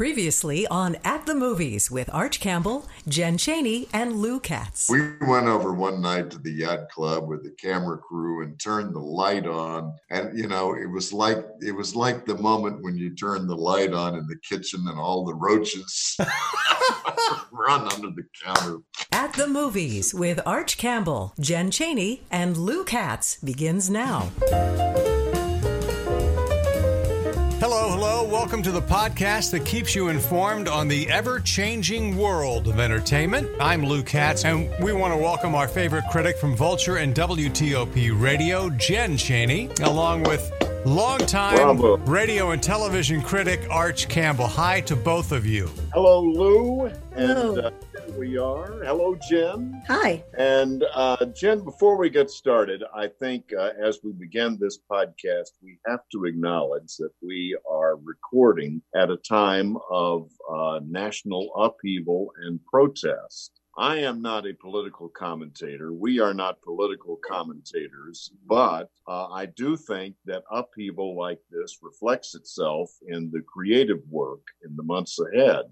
Previously on At the Movies with Arch Campbell, Jen Chaney, and Lou Katz. We went over one night to the yacht club with the camera crew and turned the light on. And you know, it was like it was like the moment when you turn the light on in the kitchen and all the roaches run under the counter. At the Movies with Arch Campbell, Jen Chaney, and Lou Katz begins now. Hello, hello. Welcome to the podcast that keeps you informed on the ever changing world of entertainment. I'm Lou Katz, and we want to welcome our favorite critic from Vulture and WTOP Radio, Jen Chaney, along with longtime Bravo. radio and television critic Arch Campbell. Hi to both of you. Hello, Lou. And uh, here we are. Hello, Jen. Hi. And uh, Jen, before we get started, I think uh, as we begin this podcast, we have to acknowledge that we are recording at a time of uh, national upheaval and protest. I am not a political commentator. We are not political commentators, but uh, I do think that upheaval like this reflects itself in the creative work in the months ahead.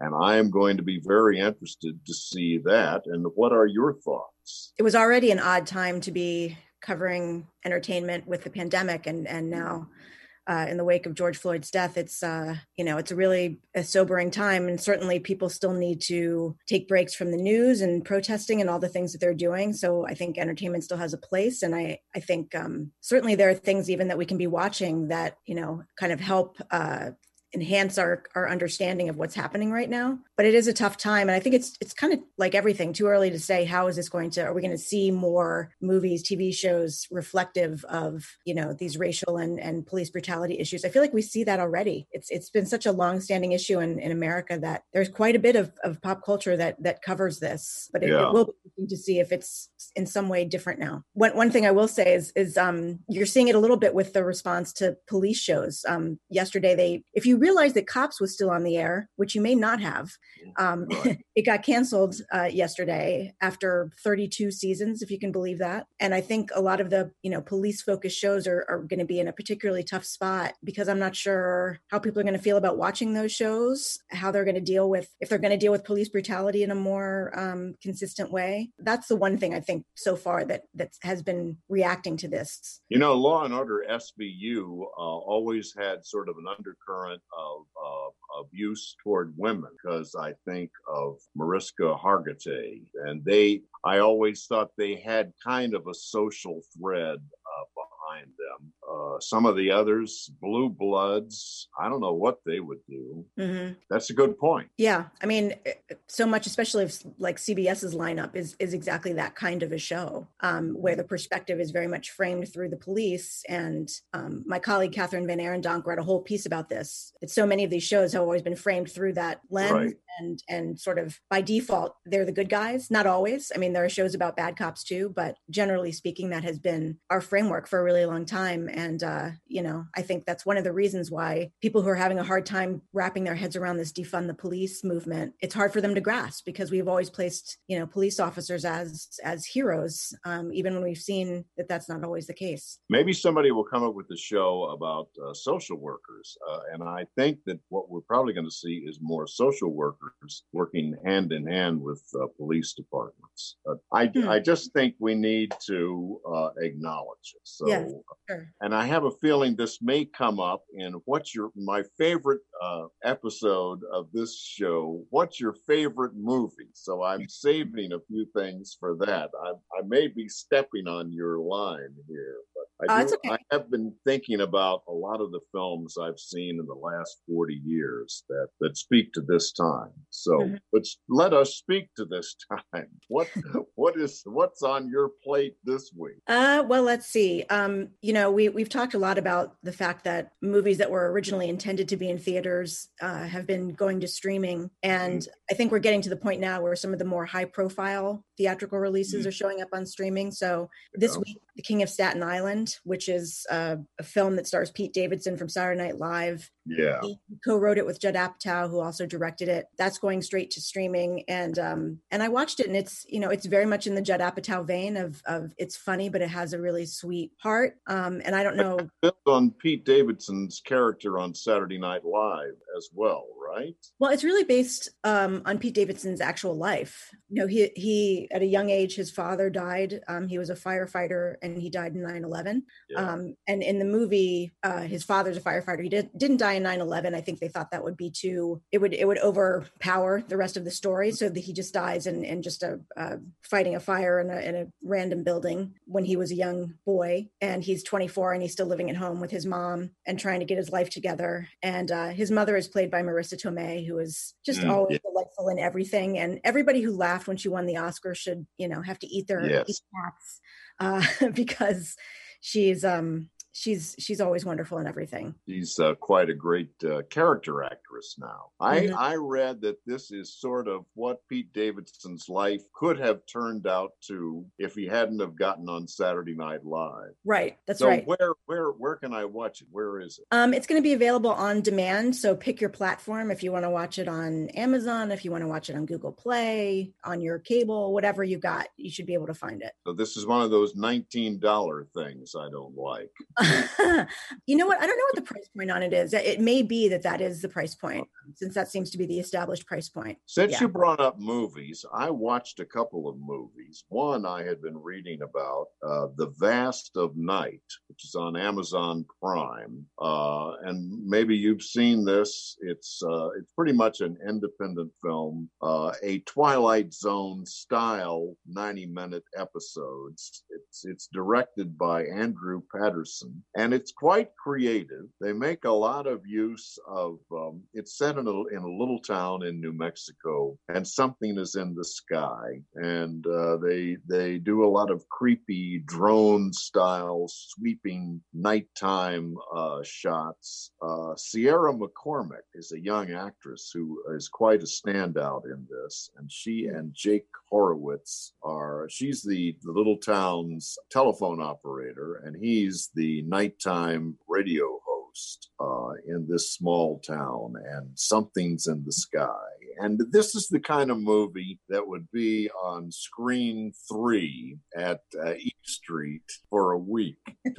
And I am going to be very interested to see that. And what are your thoughts? It was already an odd time to be covering entertainment with the pandemic, and and now. Uh, in the wake of George Floyd's death, it's uh, you know it's a really a sobering time, and certainly people still need to take breaks from the news and protesting and all the things that they're doing. So I think entertainment still has a place, and I I think um, certainly there are things even that we can be watching that you know kind of help uh, enhance our our understanding of what's happening right now. But it is a tough time and i think it's it's kind of like everything too early to say how is this going to are we going to see more movies tv shows reflective of you know these racial and and police brutality issues? I feel like we see that already. It's it's been such a long-standing issue in in america that there's quite a bit of, of pop culture that that covers this but it, Yeah. it will be to see if it's in some way different now. One one thing i will say is is um you're seeing it a little bit with the response to police shows. Um yesterday they if you realize that cops was still on the air which you may not have um Right. it got canceled uh, yesterday after 32 seasons if you can believe that. And i think a lot of the you know police focused shows are, are going to be in a particularly tough spot because i'm not sure how people are going to feel about watching those shows how they're going to deal with if they're going to deal with police brutality in a more um, consistent way that's the one thing i think so far that that has been reacting to this You know, Law and Order SVU uh, always had sort of an undercurrent of uh, abuse toward women because I think of Mariska Hargitay, and they. I always thought they had kind of a social thread uh, behind them. Uh, some of the others, blue bloods, I don't know what they would do. mm-hmm. That's a good point. Yeah, I mean, eh, so much, especially if like CBS's lineup is is exactly that kind of a show, um, where the perspective is very much framed through the police. And um, my colleague Kathryn VanArendonk wrote a whole piece about this. It's so many of these shows have always been framed through that lens, Right. and and sort of by default they're the good guys. Not always. I mean, there are shows about bad cops too, but generally speaking, that has been our framework for a really long time. And uh, you know, I think that's one of the reasons why people who are having a hard time wrapping their heads around this defund the police movement, it's hard for them to grasp because we've always placed you know police officers as as heroes, um, even when we've seen that that's not always the case. Maybe somebody will come up with a show about uh, social workers. Uh, and I think that what we're probably going to see is more social workers working hand in hand with uh, police departments. I, Hmm. I just think we need to uh, acknowledge it. So, Yes. Sure. and I have a feeling this may come up in what's your my favorite uh, episode of this show. What's your favorite movie? So I'm saving a few things for that. I, I may be stepping on your line here, I, it's do, okay. I have been thinking about a lot of the films I've seen in the last 40 years that, that speak to this time. So Mhm. let's let us speak to this time. What what is what's on your plate this week? Uh, well, let's see. Um, you know, we we've talked a lot about the fact that movies that were originally intended to be in theaters uh, have been going to streaming, and I think we're getting to the point now where some of the more high-profile theatrical releases are showing up on streaming. So this Yeah. week, The King of Staten Island, which is uh, a film that stars Pete Davidson from Saturday Night Live, Yeah. he co-wrote it with Judd Apatow, who also directed it. That's going straight to streaming, and um, and I watched it, and it's you know it's very much in the Judd Apatow vein of of it's funny, but it has a really sweet heart. Um, and I don't know, Built on Pete Davidson's character on Saturday Night Live as well, right? Well, it's really based um, on Pete Davidson's actual life. You know, he he at a young age, his father died. Um, he was a firefighter, and he died in 9/11. Yeah. Um, and in the movie, uh, his father's a firefighter. He did, didn't die in 9/11. I think they thought that would be too. It would it would overpower the rest of the story, so that he just dies in, in just a uh, fighting a fire in a, in a random building when he was a young boy, and he's 24 and he's still living at home with his mom and trying to get his life together. And uh, his mother is played by Marisa Tomei, who is just Mm, always yeah. delightful in everything. And everybody who laughed when she won the Oscar should, you know, have to eat their Yes. eat cats uh, because she's um she's she's always wonderful in everything. She's uh, quite a great uh, character actress now. I, Mhm. I read that this is sort of what Pete Davidson's life could have turned out to if he hadn't have gotten on Saturday Night Live. Right, that's so right. where where where can I watch it? Where is it? Um, it's going to be available on demand. So pick your platform if you want to watch it on Amazon, if you want to watch it on Google Play, on your cable, whatever you got, you should be able to find it. So this is one of those nineteen dollar things I don't like. you know what? I don't know what the price point on it is. It may be that that is the price point, since that seems to be the established price point. Since Yeah. you brought up movies, I watched a couple of movies. One I had been reading about, uh, The Vast of Night, which is on Amazon Prime, uh, and maybe you've seen this. It's uh, it's pretty much an independent film, uh, a Twilight Zone style ninety minute episodes. It's it's directed by Andrew Patterson, and it's quite creative. They make a lot of use of. Um, it's set in a in a little town in New Mexico, and something is in the sky, and uh, they they do a lot of creepy drone style sweeping nighttime uh, shots. Uh, Sierra McCormick is a young actress who is quite a standout in this, and she and Jake Horowitz are. She's the the little town's telephone operator, and he's the nighttime radio host uh, in this small town, and something's in the sky. And this is the kind of movie that would be on screen three at uh, E Street for a week.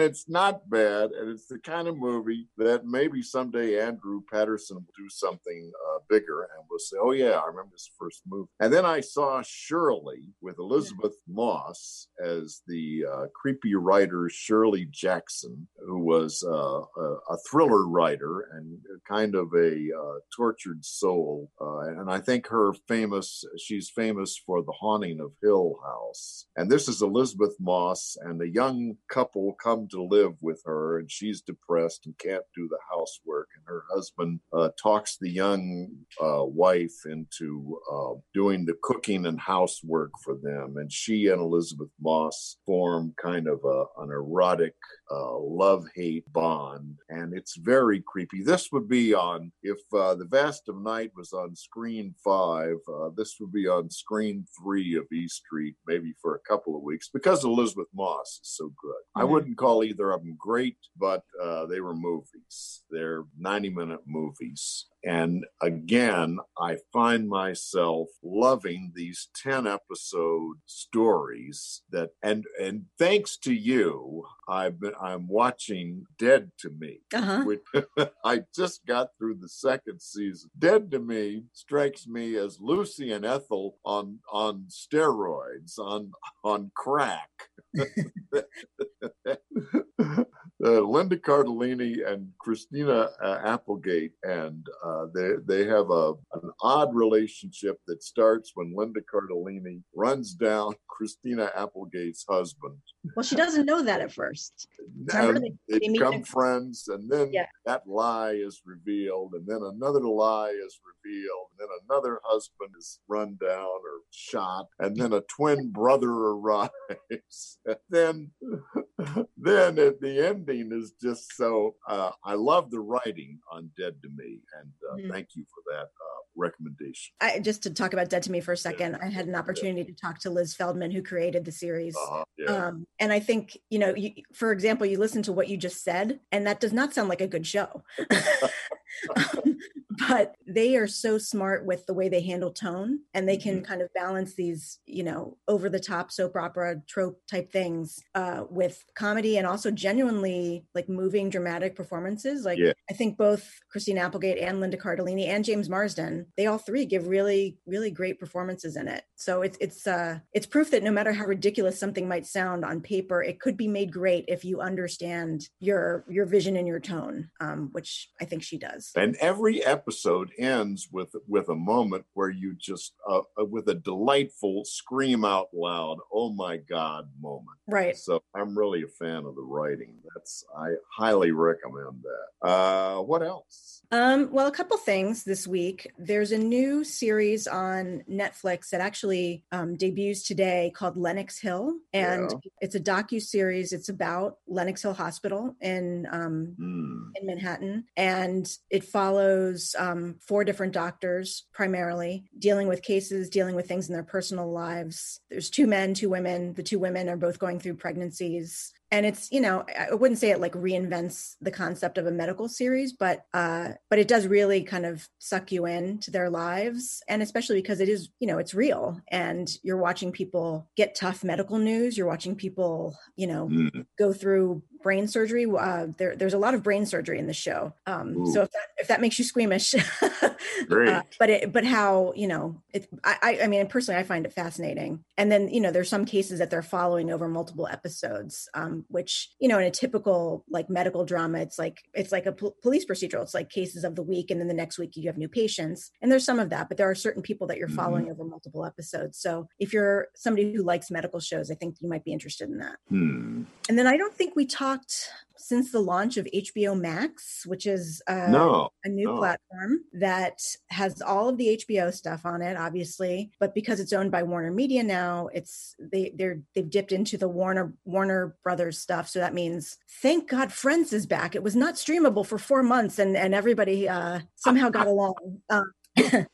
and it's not bad. And it's the kind of movie that maybe someday Andrew Patterson will do something uh, bigger and we'll say, oh, yeah, I remember this first movie. And then I saw Shirley with Elisabeth Moss as the uh, creepy writer Shirley Jackson, who was uh, a, a thriller writer and kind of a uh, tortured soul. Uh, and I think her famous, she's famous for The Haunting of Hill House. And this is Elisabeth Moss and a young couple come to live with her, and she's depressed and can't do the housework. And her husband uh, talks the young uh, wife into uh, doing the cooking and housework for them. And she and Elisabeth Moss form kind of a, an erotic uh, love hate bond. And it's very creepy. This would be on, if uh, The Vast of Night was on screen five, uh, this would be on screen three of E Street, maybe for a couple of weeks, because Elisabeth Moss is so good. I wouldn't call either of them great, but uh, they were movies. They're 90 minute movies. And again, I find myself loving these 10 episode stories that and and thanks to you, I've been I'm watching Dead to Me. Uh-huh. Which I just got through the second season. Dead to Me strikes me as Lucy and Ethel on on steroids, on on crack. uh, Linda Cardellini and Christina uh, Applegate, and uh, they they have a an odd relationship that starts when Linda Cardellini runs down Christina Applegate's husband. Well, she doesn't know that at first. And they- they they meet become in- friends, and then Yeah. that lie is revealed, and then another lie is revealed, and then another husband is run down or shot, and then a twin brother arrives. and then, then at the ending is just so. Uh, I love the writing on Dead to Me, and uh, Mhm. thank you for that uh, recommendation. I just to talk about Dead to Me for a second. I had an opportunity to talk to Liz Feldman, who created the series. Uh, yeah. Um, and I think, you know, you, for example, you listen to what you just said, and that does not sound like a good show. um, but they are so smart with the way they handle tone and they can Mhm. kind of balance these you know over the top soap opera trope type things uh, with comedy and also genuinely like moving dramatic performances like Yeah. i think both christine applegate and linda cardellini and james marsden they all three give really really great performances in it so it's it's uh it's proof that no matter how ridiculous something might sound on paper it could be made great if you understand your your vision and your tone um, which i think she does And every episode ends with with a moment where you just uh, uh, with a delightful scream out loud, "Oh my God!" moment. right So I'm really a fan of the writing. That's I highly recommend that. Uh, what else? Um, well, a couple things this week. There's a new series on Netflix that actually um, debuts today called Lenox Hill, and Yeah. it's a docu series. It's about Lenox Hill Hospital in um, Hmm. in Manhattan, and it follows um, four different doctors primarily dealing with cases, dealing with things in their personal lives. There's two men, two women. The two women are both going through pregnancies. And it's, you know, I wouldn't say it like reinvents the concept of a medical series, but uh, but it does really kind of suck you in to their lives. And especially because it is, you know, it's real. And you're watching people get tough medical news. You're watching people, you know, Hmm. go through brain surgery. Uh, there, there's a lot of brain surgery in the show. Um, so if that, if that makes you squeamish, Great. uh, but it, but how you know it? I, I mean personally, I find it fascinating. And then you know there's some cases that they're following over multiple episodes, um, which you know in a typical like medical drama, it's like it's like a pol- police procedural. It's like cases of the week, and then the next week you have new patients. And there's some of that, but there are certain people that you're Mhm. following over multiple episodes. So if you're somebody who likes medical shows, I think you might be interested in that. Hmm. And then I don't think we talked since the launch of HBO Max, which is uh, No. a new no. platform that has all of the HBO stuff on it, obviously. But because it's owned by Warner Media now, it's they they're they've dipped into the Warner Warner Brothers stuff. So that means thank God Friends is back. It was not streamable for four months, and and everybody uh, somehow got along. Um, so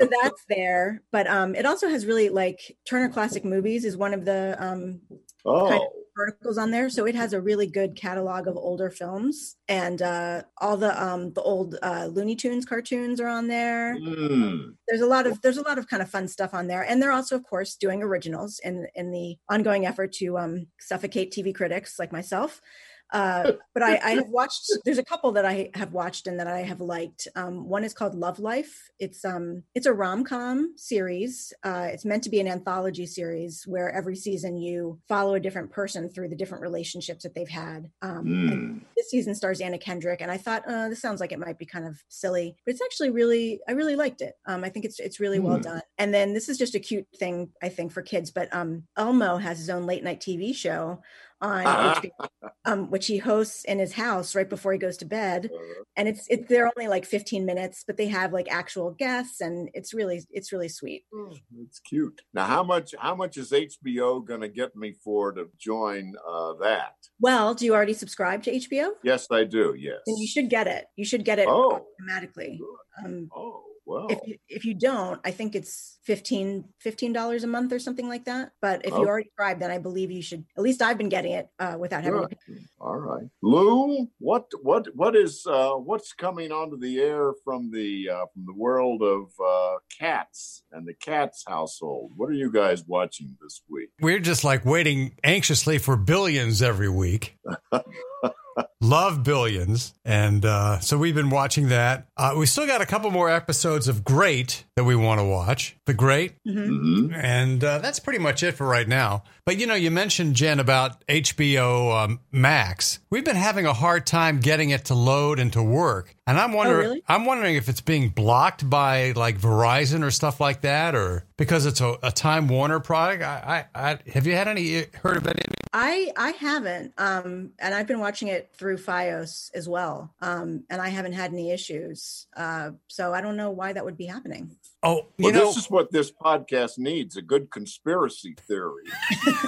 that's there, but um, it also has really like Turner Classic Movies is one of the um, Oh. kind verticals on there. So it has a really good catalog of older films and uh all the um the old uh looney tunes cartoons are on there. Hmm. there's a lot of there's a lot of kind of fun stuff on there. And they're also of course doing originals in in the ongoing effort to um suffocate tv critics like myself uh, but I, I have watched. There's a couple that I have watched and that I have liked. Um, one is called Love Life. It's um it's a rom com series. Uh, it's meant to be an anthology series where every season you follow a different person through the different relationships that they've had. Um, Hmm. this season stars Anna Kendrick, and I thought uh, this sounds like it might be kind of silly, but it's actually really I really liked it. Um, I think it's it's really well Hmm. done. And then this is just a cute thing I think for kids, but um, Elmo has his own late night TV show on HBO, um, which he hosts in his house right before he goes to bed. Uh, And it's it's they're only like 15 minutes, but they have like actual guests, and it's really it's really sweet. It's cute. Now, how much? How much is HBO going to get me for to join uh, that? Well, do you already subscribe to HBO? Yes, I do. Yes. You should get it. You should get it Oh. automatically. Um, Oh well. if you if you don't, I think it's 15 dollars a month or something like that. But if Oh. you already subscribed, then I believe you should. At least I've been getting it uh, without having. Good. To pay. All right, Lou. What what what is uh, what's coming onto the air from the uh, from the world of uh, cats and the cats household? What are you guys watching this week? We're just like waiting anxiously for billions every week. Love billions. And uh, so we've been watching that. Uh, we still got a couple more episodes of Great that we want to watch. The Great. Mhm. Mm-hmm. And uh, that's pretty much it for right now. But you know, you mentioned Jen about HBO um, Max. We've been having a hard time getting it to load and to work, and I'm wondering, really? I'm wondering if it's being blocked by like Verizon or stuff like that, or because it's a, a Time Warner product. I, I, I have you had any heard of any? I I haven't, um, and I've been watching it through FiOS as well, um, and I haven't had any issues. Uh, so I don't know why that would be happening. Oh, you Well, know, this is what this podcast needs—a good conspiracy theory.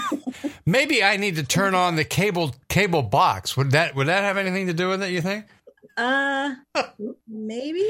maybe I need to turn on the cable cable box. Would that would that have anything to do with it? You think? Uh, maybe.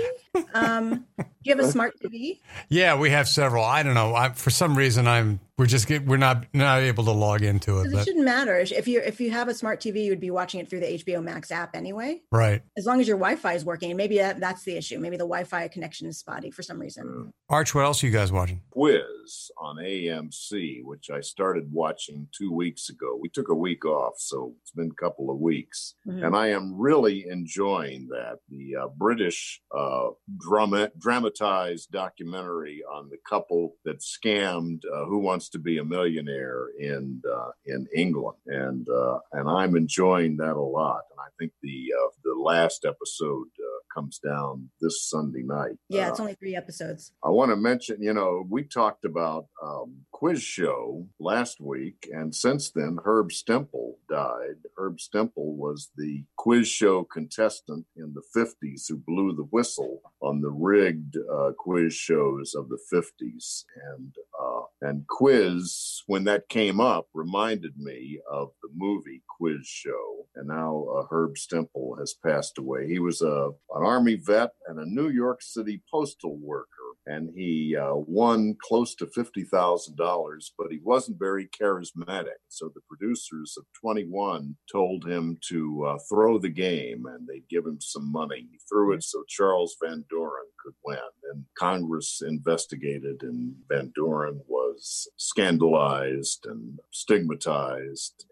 Um, do you have a smart TV? Yeah, we have several. I don't know. I, for some reason, I'm We're just get, we're not not able to log into it. It But, shouldn't matter if you if you have a smart TV, you'd be watching it through the HBO Max app anyway. right. As long as your Wi-Fi is working, and maybe that, that's the issue. Maybe the Wi-Fi connection is spotty for some reason. Arch, what else are you guys watching? quiz on AMC, which I started watching two weeks ago. We took a week off, so it's been a couple of weeks. Mhm. And I am really enjoying that. The uh, British uh, drama, dramatized documentary on the couple that scammed uh, Who Wants to Be a Millionaire in uh, in England, and uh, and I'm enjoying that a lot. And I think the uh, the last episode comes down this Sunday night. Yeah, Uh, it's only three episodes. I want to mention, you know, we talked about um, quiz show last week, and since then, Herb Stempel died. Herb Stempel was the quiz show contestant in the 50s who blew the whistle on the rigged uh, quiz shows of the 50s. And uh, and quiz, when that came up, reminded me of the movie Quiz Show. And now uh, Herb Stempel has passed away. He was a an Army vet and a New York City postal worker and he uh, won close to fifty thousand dollars, but he wasn't very charismatic. So the producers of Twenty One told him to uh, throw the game, and they'd give him some money. He threw it so Charles Van Doren could win. And Congress investigated, and Van Doren was scandalized and stigmatized.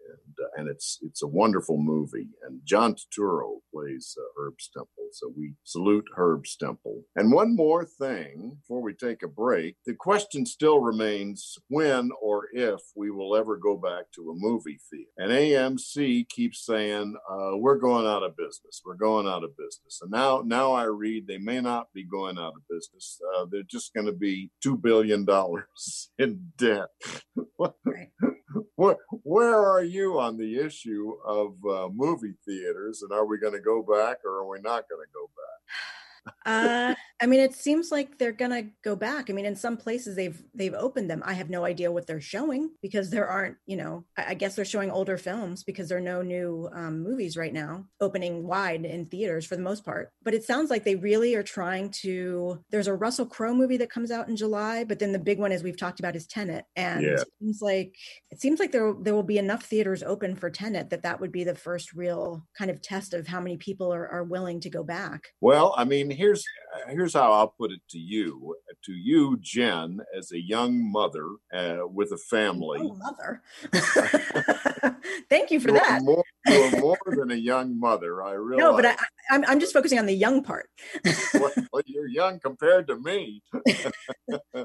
And, it's it's a wonderful movie. And John Turturro plays uh, Herb Stempel, so we salute Herb Stempel. And one more thing before we take a break, the question still remains when or if we will ever go back to a movie theater. And AMC keeps saying uh, we're going out of business. We're going out of business. And now now I read they may not be going out of business. Uh, they're just going to be two billion dollars in debt. Where, are you on the issue of uh, movie theaters, and are we going to go back, or are we not going to go back? Uh, I mean, it seems like they're gonna go back. I mean, in some places they've they've opened them. I have no idea what they're showing because there aren't, you know, I, I guess they're showing older films because there are no new um, movies right now opening wide in theaters for the most part. But it sounds like they really are trying to. There's a Russell Crowe movie that comes out in July, but then the big one, as we've talked about, is Tenet, and Yeah. it seems like it seems like there there will be enough theaters open for Tenet that that would be the first real kind of test of how many people are, are willing to go back. Well, I mean, here's here's how I'll put it to you, to you, Jen, as a young mother uh, with a family. Oh, mother. Thank you for you are that. more, you are more than a young mother. I realize. No, but I, I, I'm, I'm just focusing on the young part. well, you're young compared to me.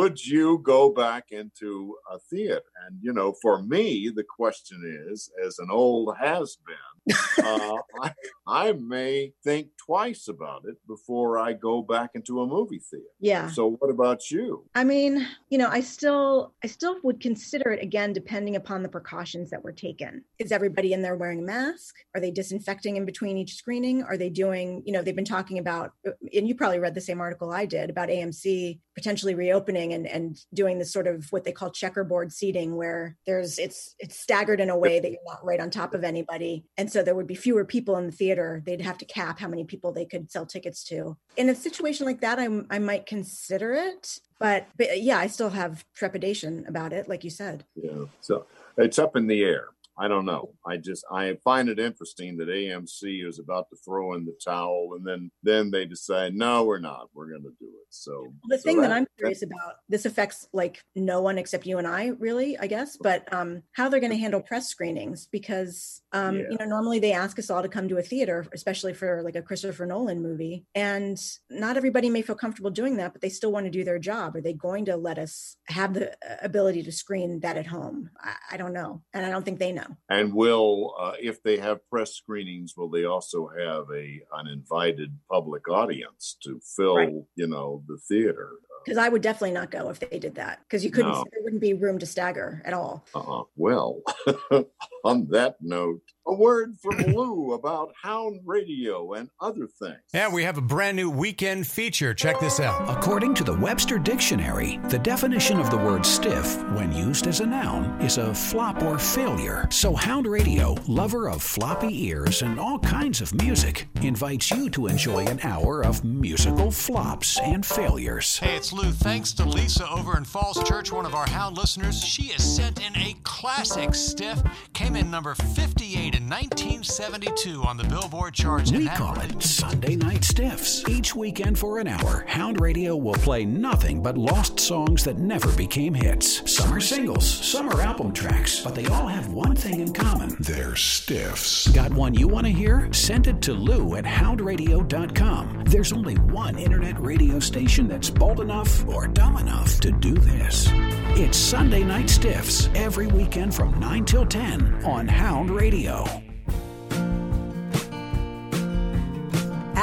Would you go back into a theater? And you know, for me, the question is, as an old has been, uh, I, I may think twice about it before I go back into a movie theater. Yeah. So, what about you? I mean, you know, I still I still would consider it again depending upon the precautions that were taken. Is everybody in there wearing a mask? Are they disinfecting in between each screening? Are they doing, you know, they've been talking about and you probably read the same article I did about AMC potentially reopening and and doing this sort of what they call checkerboard seating where there's it's it's staggered in a way that you're not right on top of anybody. And so there would be fewer people in the theater. They'd have to cap how many people they could sell tickets to. In a situation like that, I I might consider it but but yeah i still have trepidation about it like you said Yeah. So it's up in the air. I don't know. I just I find it interesting that AMC is about to throw in the towel, and then then they decide, no, we're not. We're going to do it. So the so thing that i'm curious about this affects like no one except you and i really i guess but um how they're going to handle press screenings because um Yeah. you know normally they ask us all to come to a theater especially for like a christopher nolan movie and not everybody may feel comfortable doing that but they still want to do their job are they going to let us have the uh, ability to screen that at home i, I don't know and i don't think they know And will, uh, if they have press screenings, will they also have a an invited public audience to fill, Right. you know, the theater? because i would definitely not go if they did that because you couldn't No. there wouldn't be room to stagger at all Uh-uh. Well, on that note, a word from Lou about Hound Radio and other things. Yeah, we have a brand new weekend feature. Check this out. According to the Webster Dictionary, the definition of the word stiff, when used as a noun, is a flop or failure. So Hound Radio, lover of floppy ears and all kinds of music, invites you to enjoy an hour of musical flops and failures. Hey, it's Lou. Thanks to Lisa over in Falls Church, one of our Hound listeners. She has sent in a classic stiff. Came in number 58 in 1972 on the Billboard charts. We call it Sunday Night Stiffs. Each weekend for an hour, Hound Radio will play nothing but lost songs that never became hits. Some are singles, some are album tracks, but they all have one thing in common. They're stiffs. Got one you want to hear? Send it to Lou at houndradio.com. There's only one internet radio station that's bold enough or dumb enough to do this. It's Sunday Night Stiffs every weekend from 9 till 10 on Hound Radio.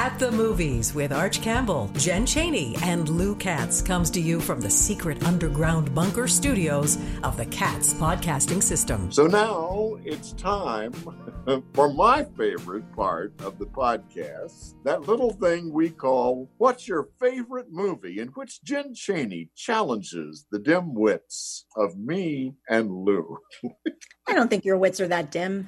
At the Movies with Arch Campbell, Jen Chaney, and Lou Katz comes to you from the secret underground bunker studios of the Katz podcasting system. So now it's time for my favorite part of the podcast that little thing we call What's Your Favorite Movie? in which Jen Chaney challenges the dim wits of me and Lou. I don't think your wits are that dim.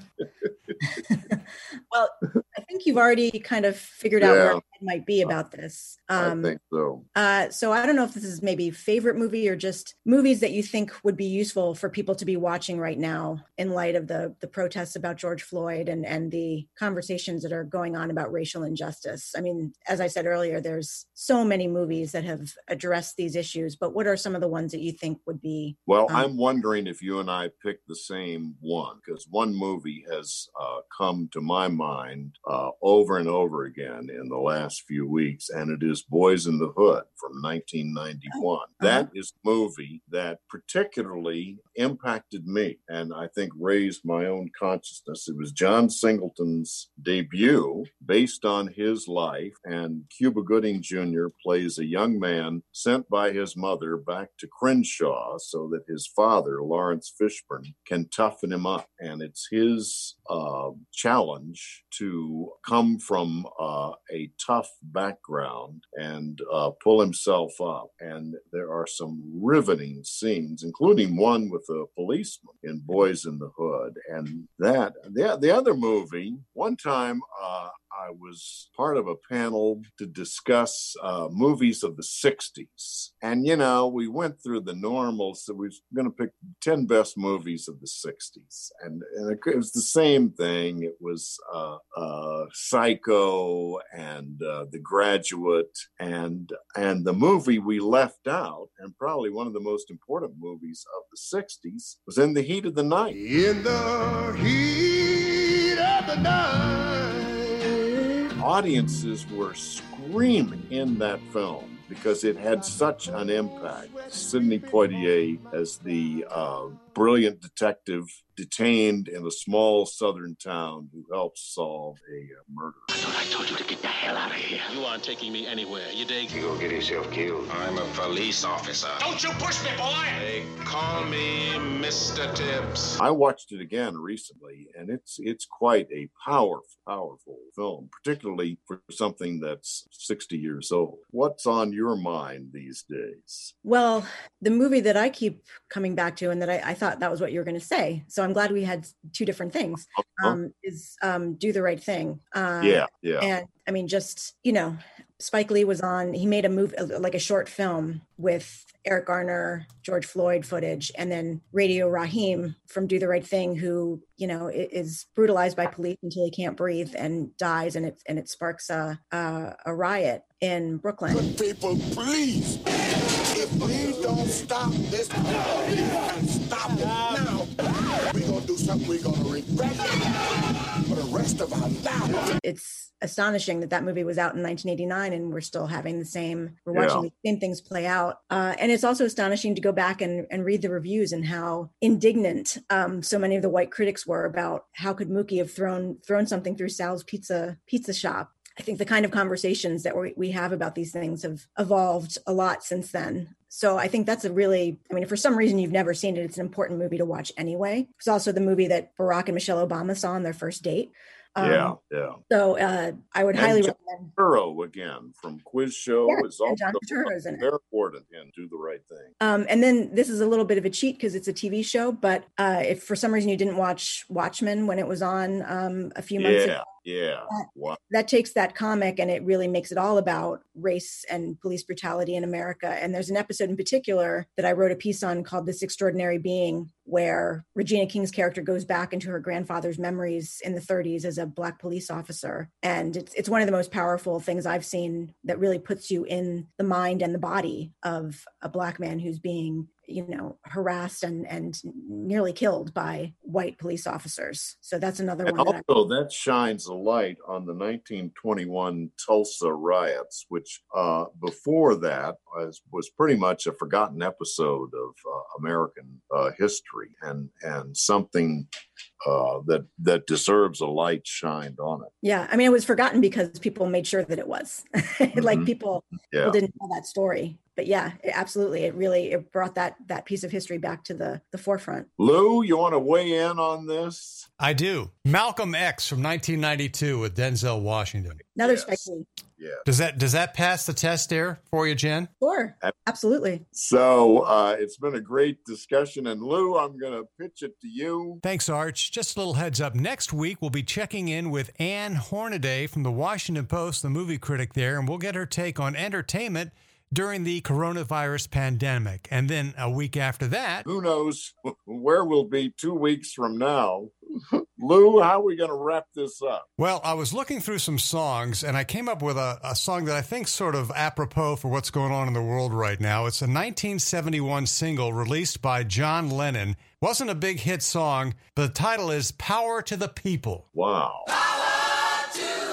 well, I think you've already kind of figured out where Yeah. Might be about this. Um, I think so. uh, so I don't know if this is maybe favorite movie or just movies that you think would be useful for people to be watching right now in light of the the protests about George Floyd and and the conversations that are going on about racial injustice. I mean, as I said earlier, there's so many movies that have addressed these issues, but what are some of the ones that you think would be Well, Um, I'm wondering if you and I picked the same one because one movie has uh, come to my mind uh, over and over again in the last few weeks, and it is Boys in the Hood from 1991. Uh-huh. That is a movie that particularly impacted me and I think raised my own consciousness. It was John Singleton's debut based on his life, and Cuba Gooding Jr. plays a young man sent by his mother back to Crenshaw so that his father, Laurence Fishburne, can toughen him up. And it's his uh, challenge to come from uh, a tough background and uh, pull himself up. And there are some riveting scenes, including one with a policeman in Boys in the Hood. And that, the, the other movie, one time uh, I was part of a panel to discuss uh, movies of the 60s. And, you know, we went through the normals. So we were going to pick 10 best movies of the 60s. And, and it, it was the same thing. It was uh, uh, Psycho and uh, The Graduate. And, and the movie we left out, and probably one of the most important movies of the 60s, was In the Heat of the Night. In the heat of the night. Audiences were screaming in that film because it had such an impact. Sidney Poitier as the uh, brilliant detective detained in a small southern town who helps solve a uh, murder. I told you to get the hell out of here. You aren't taking me anywhere. You dig? You gonna get yourself killed. I'm a police officer. Don't you push me, boy! They call me Mr. Tibbs. I watched it again recently, and it's it's quite a powerful, powerful film, particularly for something that's 60 years old. What's on your mind these days? Well, the movie that I keep coming back to, and that I, I thought that was what you were going to say. So I'm glad we had two different things. Um, is um, do the right thing. Uh, yeah, yeah. And I mean, just you know, Spike Lee was on. He made a movie, like a short film with Eric Garner, George Floyd footage, and then Radio Raheem from Do the Right Thing, who you know is brutalized by police until he can't breathe and dies, and it and it sparks a a, a riot in Brooklyn. People, please, if we don't stop this, stop it now, we're gonna do something we're gonna regret for the rest of our lives. it's astonishing that that movie was out in 1989 and we're still having the same we're watching Yeah. the same things play out uh, and it's also astonishing to go back and, and read the reviews and how indignant um, so many of the white critics were about how could mookie have thrown thrown something through sal's pizza pizza shop I think the kind of conversations that we we have about these things have evolved a lot since then. So I think that's a really, I mean, if for some reason you've never seen it, it's an important movie to watch anyway. It's also the movie that Barack and Michelle Obama saw on their first date. Um, yeah, yeah. So uh, I would and highly John recommend. Turturro again from Quiz Show Yeah, is and also John Turturro's in it. very important in Do the Right Thing. Um, and then this is a little bit of a cheat because it's a TV show. But uh, if for some reason you didn't watch Watchmen when it was on um, a few months Yeah, ago, yeah. Wow. that takes that comic and it really makes it all about race and police brutality in America. And there's an episode in particular that I wrote a piece on called This Extraordinary Being, where Regina King's character goes back into her grandfather's memories in the 30s as a black police officer. And it's it's one of the most powerful things I've seen that really puts you in the mind and the body of a black man who's being you know harassed and and nearly killed by white police officers so that's another And one that I- also, that shines a light on the 1921 Tulsa riots, which uh, before that was, was pretty much a forgotten episode of uh, American uh, history, and and something uh, that that deserves a light shined on it. Yeah, I mean, it was forgotten because people made sure that it was. like Mhm. people, Yeah. people didn't know that story. But yeah, it, absolutely, it really it brought that that piece of history back to the the forefront. Lou, you want to weigh in on this? I do. Malcolm X from 1992 with Denzel Washington. Another Yes. Spike Yeah. Does that does that pass the test there for you, Jen? Sure, absolutely. So uh, it's been a great discussion, and Lou, I'm going to pitch it to you. Thanks, Arch. Just a little heads up. Next week, we'll be checking in with Ann Hornaday from the Washington Post, the movie critic there, and we'll get her take on entertainment during the coronavirus pandemic. And then a week after that, Who knows where we'll be two weeks from now? Lou, how are we going to wrap this up? well, I was looking through some songs and I came up with a, a song that I think sort of apropos for what's going on in the world right now. It's a 1971 single released by John Lennon. Wasn't a big hit song, but the title is Power to the People. Wow. Power to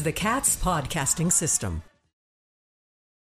is the CATS podcasting system.